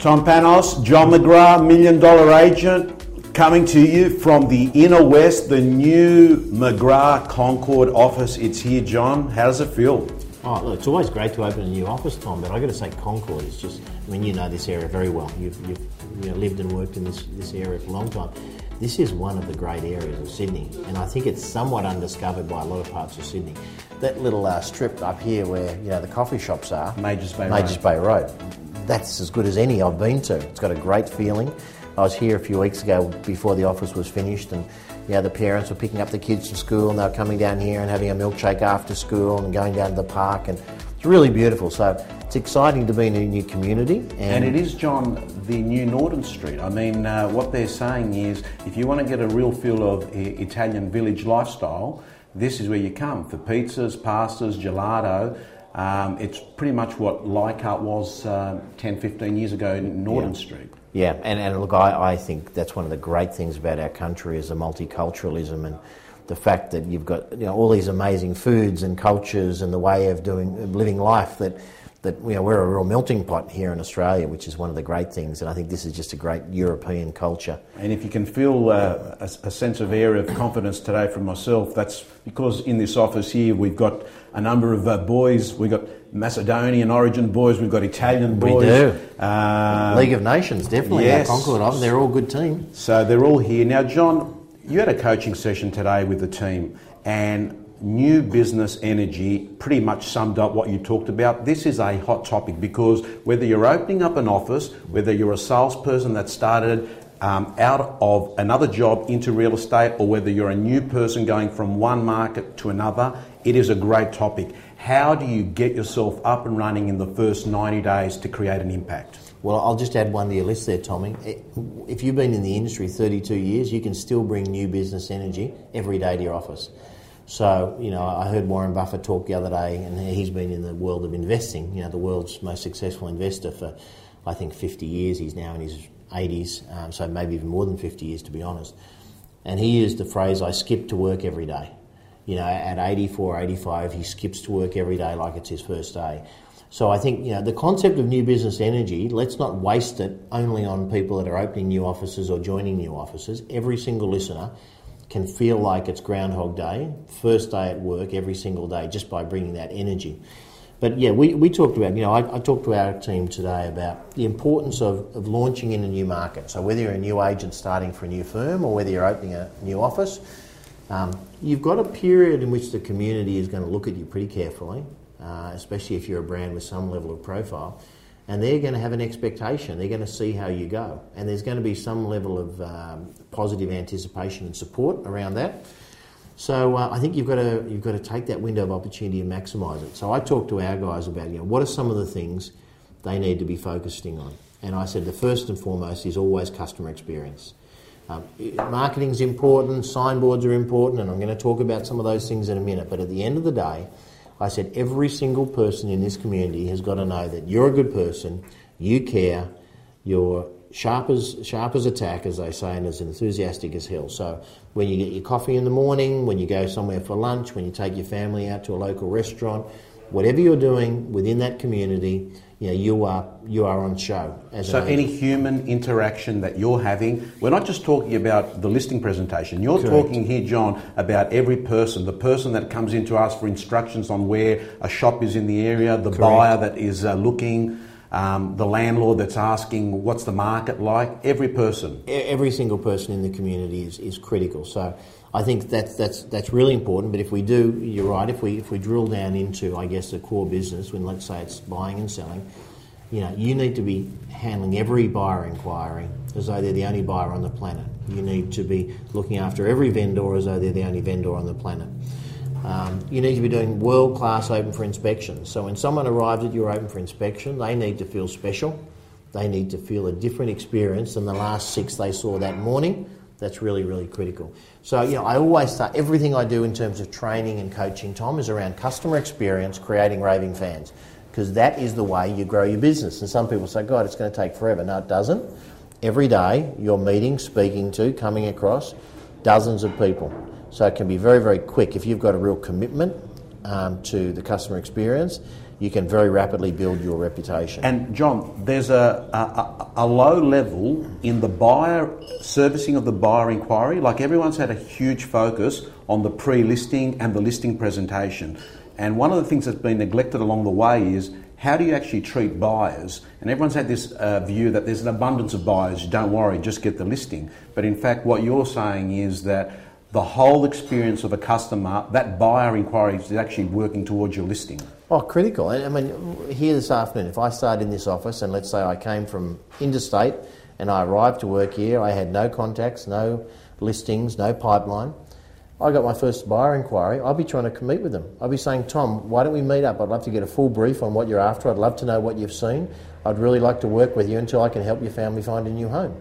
Tom Panos, John McGrath, Million Dollar Agent, coming to you from the inner west, the new McGrath Concord office. It's here, John. How does it feel? Oh, look, it's always great to open a new office, Tom, but I've got to say Concord is just, I mean, you know this area very well. You've, you've you know, lived and worked in this, this area for a long time. This is one of the great areas of Sydney, and I think it's somewhat undiscovered by a lot of parts of Sydney. That little uh, strip up here where, you know, the coffee shops are, Majors Bay Majors. Bay Road, that's as good as any I've been to. It's got a great feeling. I was here a few weeks ago before the office was finished, and you know, the parents were picking up the kids from school, and they were coming down here and having a milkshake after school and going down to the park, and it's really beautiful. So it's exciting to be in a new community, And it is, John, the new Norton Street. I mean, uh, what they're saying is if you want to get a real feel of Italian village lifestyle, this is where you come for pizzas, pastas, gelato. Um, it's pretty much what Leichhardt was uh, 10, 15 years ago in Norton Yeah. Street. Yeah, and, and look, I, I think that's one of the great things about our country is the multiculturalism and the fact that you've got you know all these amazing foods and cultures and the way of doing of living life that that you know we're a real melting pot here in Australia, which is one of the great things. And I think this is just a great European culture. And if you can feel uh, a, a sense of air of confidence today from myself, that's because in this office here we've got a number of uh, boys. We've got Macedonian origin boys, we've got Italian boys. We do. Um, League of Nations, definitely. yes. Concord of they're all good teams. So they're all here. Now, John, you had a coaching session today with the team, and new business energy pretty much summed up what you talked about. This is a hot topic because whether you're opening up an office, whether you're a salesperson that started um, out of another job into real estate, or whether you're a new person going from one market to another, it is a great topic. How do you get yourself up and running in the first 90 days to create an impact? Well, I'll just add one to your list there, Tommy. If you've been in the industry 32 years, you can still bring new business energy every day to your office. So, you know, I heard Warren Buffett talk the other day, and he's been in the world of investing, you know, the world's most successful investor for, I think, 50 years. He's now in his 80s, um, so maybe even more than 50 years, to be honest. And he used the phrase, I skip to work every day. You know, at 84, 85, he skips to work every day like it's his first day. So I think, you know, the concept of new business energy, let's not waste it only on people that are opening new offices or joining new offices. Every single listener can feel like it's Groundhog Day, first day at work every single day, just by bringing that energy. But yeah, we, we talked about, you know, I, I talked to our team today about the importance of, of launching in a new market. So whether you're a new agent starting for a new firm or whether you're opening a new office, um, you've got a period in which the community is going to look at you pretty carefully, uh, especially if you're a brand with some level of profile. And they're going to have an expectation. They're going to see how you go. And there's going to be some level of um, positive anticipation and support around that. So uh, I think you've got to you've got to take that window of opportunity and maximise it. So I talked to our guys about you know what are some of the things they need to be focusing on, and I said the first and foremost is always customer experience. Um, marketing's important, signboards are important, and I'm going to talk about some of those things in a minute. But at the end of the day, I said every single person in this community has got to know that you're a good person, you care, you're sharp as sharp as a tack, as they say, and as enthusiastic as hell. So when you get your coffee in the morning, when you go somewhere for lunch, when you take your family out to a local restaurant, whatever you're doing within that community, you know, you are you are on show. As So an any human interaction that you're having, we're not just talking about the listing presentation. You're Correct. talking here, John, about every person, the person that comes in to ask for instructions on where a shop is in the area, the buyer that is uh, looking, um, the landlord that's asking what's the market like. Every person. Every single person in the community is, is critical. So I think that's that's that's really important. But if we do, you're right. If we if we drill down into, I guess, the core business, when let's say it's buying and selling, you know, you need to be handling every buyer inquiry as though they're the only buyer on the planet. You need to be looking after every vendor as though they're the only vendor on the planet. Um, you need to be doing world class open for inspection. So when someone arrives at your open for inspection, they need to feel special. They need to feel a different experience than the last six they saw that morning. That's really, really critical. So, you know, I always start everything I do in terms of training and coaching, Tom, is around customer experience, creating raving fans, because that is the way you grow your business. And some people say, God, it's going to take forever. No, it doesn't. Every day you're meeting, speaking to, coming across dozens of people. So it can be very, very quick if you've got a real commitment um, to the customer experience you can very rapidly build your reputation. And John, there's a, a, a, low level in the buyer servicing of the buyer inquiry. Like everyone's had a huge focus on the pre-listing and the listing presentation. And one of the things that's been neglected along the way is how do you actually treat buyers? And everyone's had this uh, view that there's an abundance of buyers, don't worry, just get the listing. But in fact, what you're saying is that the whole experience of a customer, that buyer inquiry is actually working towards your listing. Oh, critical. I mean, here this afternoon, if I started in this office and let's say I came from interstate and I arrived to work here, I had no contacts, no listings, no pipeline. I got my first buyer inquiry, I'll be trying to meet with them. I'll be saying, Tom, why don't we meet up? I'd love to get a full brief on what you're after. I'd love to know what you've seen. I'd really like to work with you until I can help your family find a new home.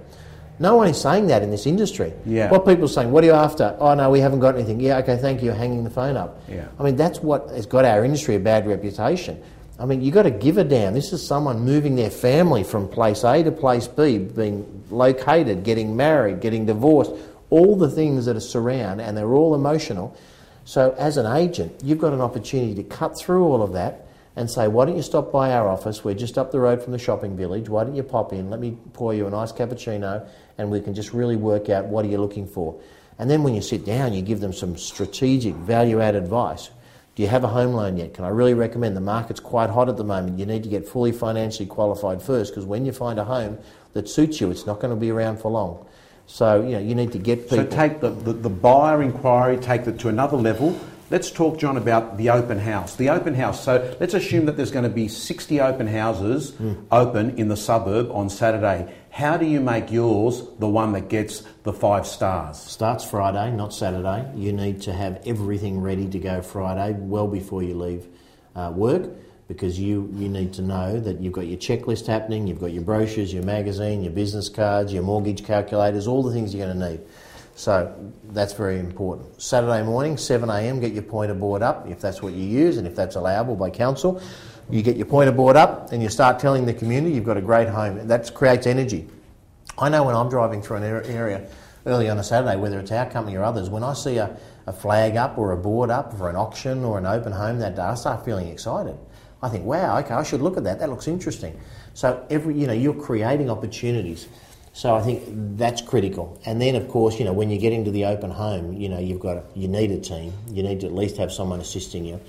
No one is saying that in this industry. Yeah. What people are saying, what are you after? Oh, no, we haven't got anything. Yeah, okay, thank you, hanging the phone up. Yeah. I mean, that's what has got our industry a bad reputation. I mean, you've got to give a damn. This is someone moving their family from place A to place B, being located, getting married, getting divorced, all the things that are surround, and they're all emotional. So, as an agent, you've got an opportunity to cut through all of that and say, Why don't you stop by our office? We're just up the road from the shopping village. Why don't you pop in? Let me pour you a nice cappuccino, and we can just really work out what are you looking for. And then when you sit down, you give them some strategic, value add advice. Do you have a home loan yet? Can I really recommend? The market's quite hot at the moment. You need to get fully financially qualified first because when you find a home that suits you, it's not going to be around for long. So, you know, you need to get people. So take the, the, the buyer inquiry, take it to another level. Let's talk, John, about the open house. The open house. So let's assume that there's going to be 60 open houses mm. open in the suburb on Saturday. How do you make yours the one that gets the five stars? Starts Friday, not Saturday. You need to have everything ready to go Friday, well before you leave uh, work because you, you need to know that you've got your checklist happening, you've got your brochures, your magazine, your business cards, your mortgage calculators, all the things you're going to need. So that's very important. Saturday morning, 7am, get your pointer board up if that's what you use and if that's allowable by council. You get your pointer board up and you start telling the community you've got a great home. That creates energy. I know when I'm driving through an area early on a Saturday, whether it's our company or others, when I see a, a flag up or a board up for an auction or an open home that day, I start feeling excited. I think, wow, okay, I should look at that. That looks interesting. So every, you know, you're creating opportunities. So I think that's critical. And then, of course, you know, when you get into the open home, you know, you've got you need a team. You need to at least have someone assisting you.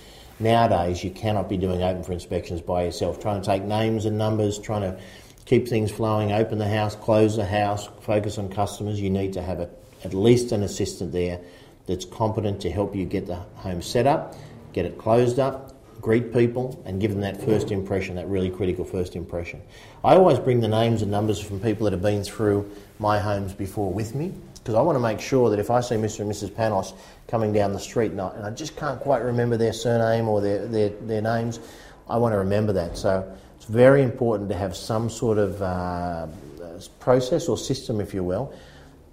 Nowadays, you cannot be doing open for inspections by yourself. Trying to take names and numbers, trying to keep things flowing, open the house, close the house, focus on customers. You need to have a, at least an assistant there that's competent to help you get the home set up, get it closed up, greet people and give them that first impression, that really critical first impression. I always bring the names and numbers from people that have been through my homes before with me because I want to make sure that if I see Mr. and Mrs. Panos coming down the street and I, and I just can't quite remember their surname or their, their, their, names, I want to remember that. So it's very important to have some sort of uh, process or system, if you will,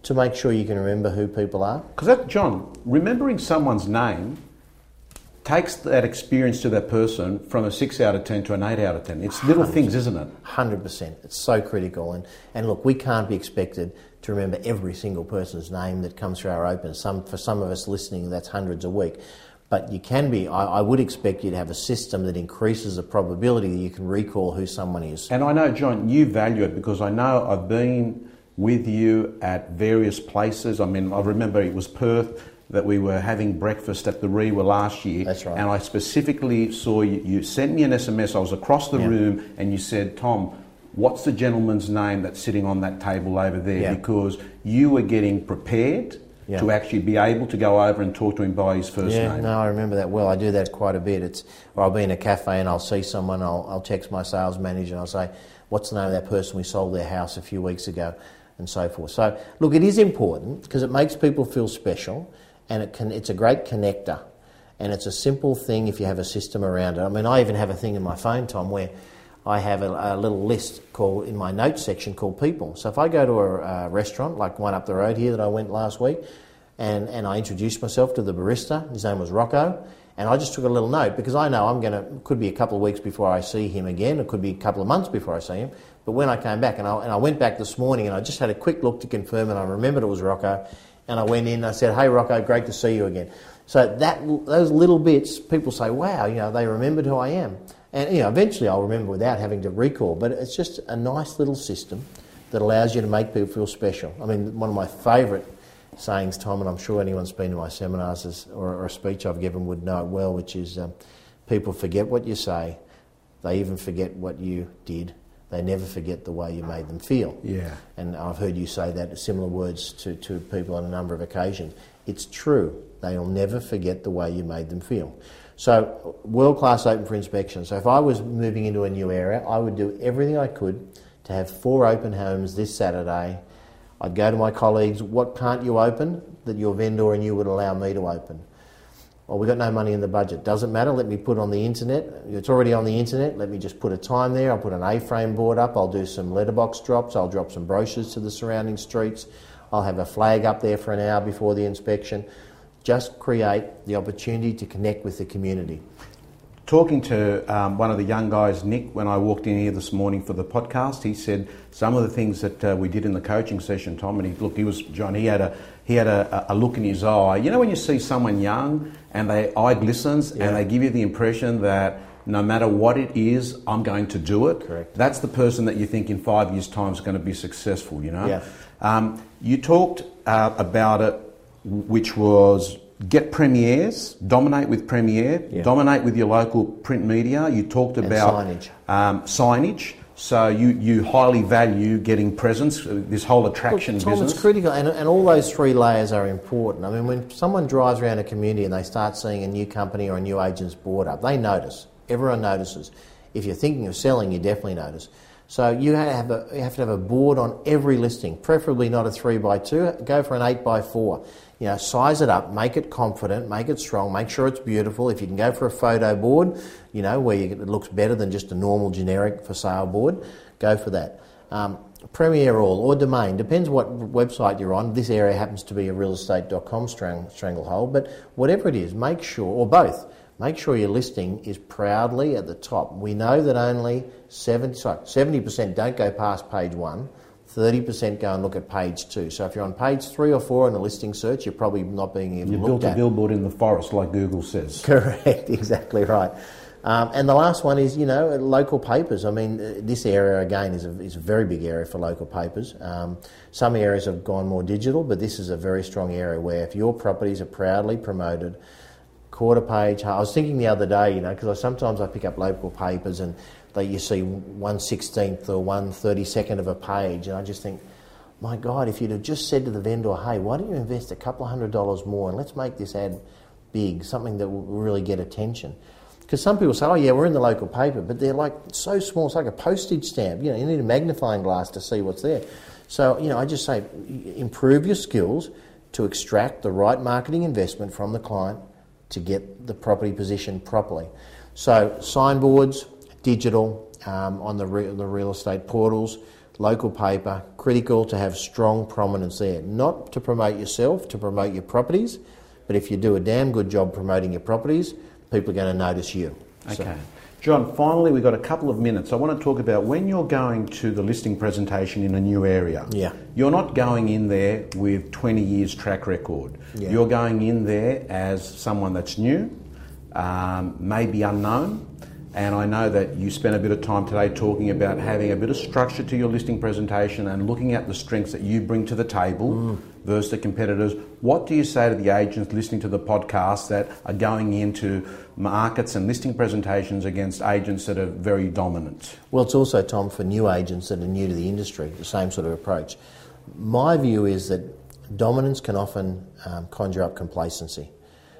to make sure you can remember who people are. Because, John, remembering someone's name takes that experience to that person from a 6 out of 10 to an 8 out of 10. It's little things, isn't it? 100%. It's so critical. And, and look, we can't be expected to remember every single person's name that comes through our open. Some, for some of us listening, that's hundreds a week. But you can be, I, I, would expect you to have a system that increases the probability that you can recall who someone is. And I know, John, you value it because I know I've been with you at various places. I mean, I remember it was Perth that we were having breakfast at the Rewa last year. That's right. And I specifically saw you, you sent me an SMS. I was across the yeah. room and you said, Tom, what's the gentleman's name that's sitting on that table over there? Yeah. Because you were getting prepared yeah. to actually be able to go over and talk to him by his first yeah, name. no, I remember that well. I do that quite a bit. It's, or I'll be in a cafe and I'll see someone, I'll, I'll text my sales manager and I'll say, what's the name of that person we sold their house a few weeks ago? And so forth. So, look, it is important because it makes people feel special and it can, it's a great connector. And it's a simple thing if you have a system around it. I mean, I even have a thing in my phone, Tom, where I have a, a little list called in my notes section called people. So if I go to a, a restaurant, like one up the road here that I went last week, and, and I introduced myself to the barista, his name was Rocco, and I just took a little note because I know I'm going to, could be a couple of weeks before I see him again, it could be a couple of months before I see him. But when I came back, and I, and I went back this morning and I just had a quick look to confirm, and I remembered it was Rocco, and I went in and I said, Hey, Rocco, great to see you again. So that, those little bits, people say, Wow, you know, they remembered who I am. And you know, eventually I'll remember without having to recall. But it's just a nice little system that allows you to make people feel special. I mean, one of my favourite sayings, Tom, and I'm sure anyone's been to my seminars is, or, or, a speech I've given would know it well, which is um, people forget what you say, they even forget what you did. They never forget the way you made them feel. Yeah. And I've heard you say that similar words to, to people on a number of occasions. It's true. They'll never forget the way you made them feel. So, world class open for inspection. So, if I was moving into a new area, I would do everything I could to have four open homes this Saturday. I'd go to my colleagues, what can't you open that your vendor and you would allow me to open? Well, we've got no money in the budget. Doesn't matter, let me put on the internet. It's already on the internet. Let me just put a time there. I'll put an A frame board up. I'll do some letterbox drops. I'll drop some brochures to the surrounding streets. I'll have a flag up there for an hour before the inspection. Just create the opportunity to connect with the community talking to um, one of the young guys, Nick, when I walked in here this morning for the podcast, he said some of the things that uh, we did in the coaching session, Tom, and he look, he was John. He had a he had a, a look in his eye. You know when you see someone young and their eye glistens yeah. and they give you the impression that no matter what it is, I'm going to do it. Correct. That's the person that you think in five years' time is going to be successful. You know. Yeah. Um, you talked uh, about it, which was get premieres, dominate with premiere, yeah. dominate with your local print media. You talked about signage. Um, signage. So you, you highly value getting presence, uh, this whole attraction Look, Tom, business. it's critical, and, and all those three layers are important. I mean, when someone drives around a community and they start seeing a new company or a new agent's board up, they notice. Everyone notices. If you're thinking of selling, you definitely notice. So you have, a, you have to have a board on every listing, preferably not a three by two. Go for an eight by four you know, size it up, make it confident, make it strong, make sure it's beautiful. If you can go for a photo board, you know, where you, it looks better than just a normal generic for sale board, go for that. Um, Premier All or Domain, depends what website you're on. This area happens to be a realestate.com strang- stranglehold, but whatever it is, make sure, or both, make sure your listing is proudly at the top. We know that only 70, sorry, 70% don't go past page one. 30% go and look at page two. So if you're on page three or four in a listing search, you're probably not being even you built a billboard in the forest, like Google says. Correct, exactly right. Um, and the last one is, you know, local papers. I mean, uh, this area again is a, is a very big area for local papers. Um, some areas have gone more digital, but this is a very strong area where if your properties are proudly promoted, quarter page. I was thinking the other day, you know, because I, sometimes I pick up local papers and that you see one sixteenth or one thirty second of a page, and I just think, my God, if you'd have just said to the vendor, hey, why don't you invest a couple of hundred dollars more and let's make this ad big, something that will really get attention. Because some people say, oh yeah, we're in the local paper, but they're like so small, it's like a postage stamp. You know, you need a magnifying glass to see what's there. So, you know, I just say improve your skills to extract the right marketing investment from the client to get the property positioned properly. So, signboards, digital um, on the, re- the real estate portals, local paper, critical to have strong prominence there. Not to promote yourself, to promote your properties, but if you do a damn good job promoting your properties, people are going to notice you. Okay. So. John, finally, we've got a couple of minutes. I want to talk about when you're going to the listing presentation in a new area. Yeah. You're not going in there with 20 years track record. Yeah. You're going in there as someone that's new, um, maybe unknown, and I know that you spent a bit of time today talking about having a bit of structure to your listing presentation and looking at the strengths that you bring to the table mm. versus the competitors. What do you say to the agents listening to the podcast that are going into markets and listing presentations against agents that are very dominant? Well, it's also, Tom, for new agents that are new to the industry, the same sort of approach. My view is that dominance can often um, conjure up complacency.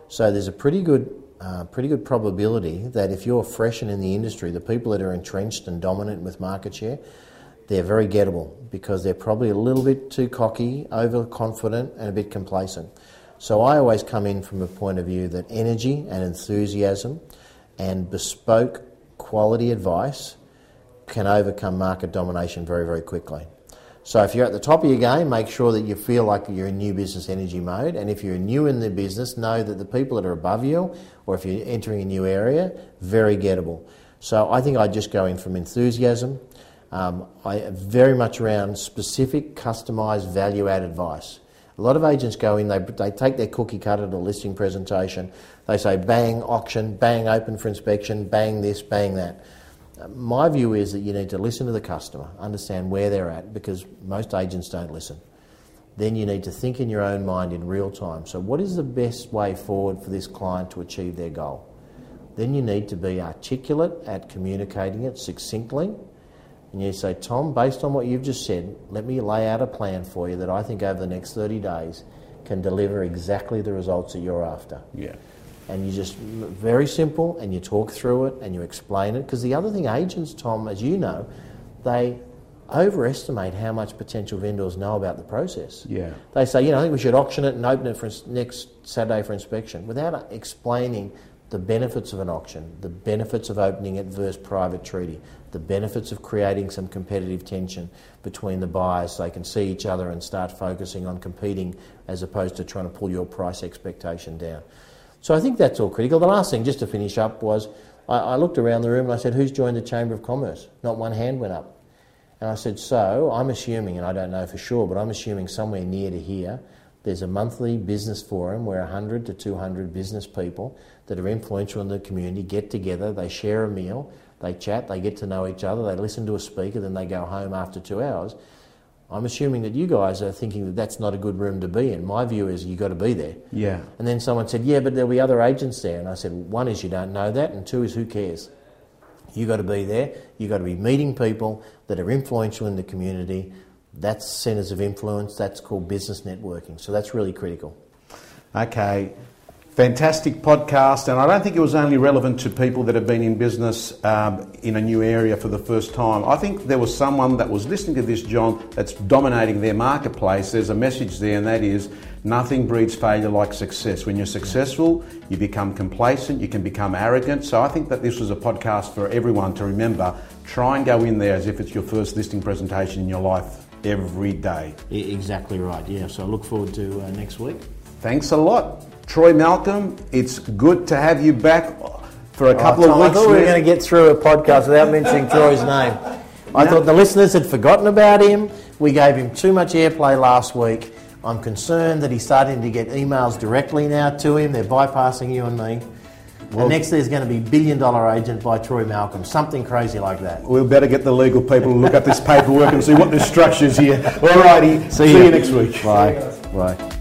So there's a pretty good uh, pretty good probability that if you're fresh and in the industry, the people that are entrenched and dominant with market share, they're very gettable because they're probably a little bit too cocky, overconfident, and a bit complacent. So I always come in from a point of view that energy and enthusiasm and bespoke quality advice can overcome market domination very, very quickly. So if you're at the top of your game, make sure that you feel like you're in new business energy mode. And if you're new in the business, know that the people that are above you, or if you're entering a new area, very gettable. So I think I'd just go in from enthusiasm. Um, I very much around specific, customised, value-add advice. A lot of agents go in, they, they take their cookie cutter to listing presentation, they say bang auction, bang open for inspection, bang this, bang that. My view is that you need to listen to the customer, understand where they're at, because most agents don't listen. Then you need to think in your own mind in real time. So, what is the best way forward for this client to achieve their goal? Then you need to be articulate at communicating it succinctly. And you say, Tom, based on what you've just said, let me lay out a plan for you that I think over the next 30 days can deliver exactly the results that you're after. Yeah. And you just, very simple, and you talk through it and you explain it. Because the other thing, agents, Tom, as you know, they overestimate how much potential vendors know about the process. Yeah. They say, you know, I think we should auction it and open it for next Saturday for inspection without explaining the benefits of an auction, the benefits of opening it versus private treaty, the benefits of creating some competitive tension between the buyers so they can see each other and start focusing on competing as opposed to trying to pull your price expectation down. So I think that's all critical. The last thing, just to finish up, was I, I looked around the room and I said, Who's joined the Chamber of Commerce? Not one hand went up. And I said, So I'm assuming, and I don't know for sure, but I'm assuming somewhere near to here, there's a monthly business forum where 100 to 200 business people that are influential in the community get together, they share a meal, they chat, they get to know each other, they listen to a speaker, then they go home after two hours. I'm assuming that you guys are thinking that that's not a good room to be in. My view is you've got to be there. Yeah. And then someone said, Yeah, but there'll be other agents there. And I said, One is you don't know that, and two is who cares? You've got to be there. You've got to be meeting people that are influential in the community. That's centres of influence. That's called business networking. So that's really critical. Okay. Fantastic podcast, and I don't think it was only relevant to people that have been in business um, in a new area for the first time. I think there was someone that was listening to this, John, that's dominating their marketplace. There's a message there, and that is nothing breeds failure like success. When you're successful, you become complacent, you can become arrogant. So I think that this was a podcast for everyone to remember. Try and go in there as if it's your first listing presentation in your life every day. Exactly right, yeah. So I look forward to uh, next week. Thanks a lot. Troy Malcolm, it's good to have you back for a oh, couple oh, of weeks. I thought we were going to get through a podcast without mentioning Troy's name. I no. thought the listeners had forgotten about him. We gave him too much airplay last week. I'm concerned that he's starting to get emails directly now to him. They're bypassing you and me. Well, and next there's going to be Billion Dollar Agent by Troy Malcolm, something crazy like that. We'll better get the legal people to look up this paperwork and see what the structure's here. All righty, see, see you. you next week. Bye. Bye.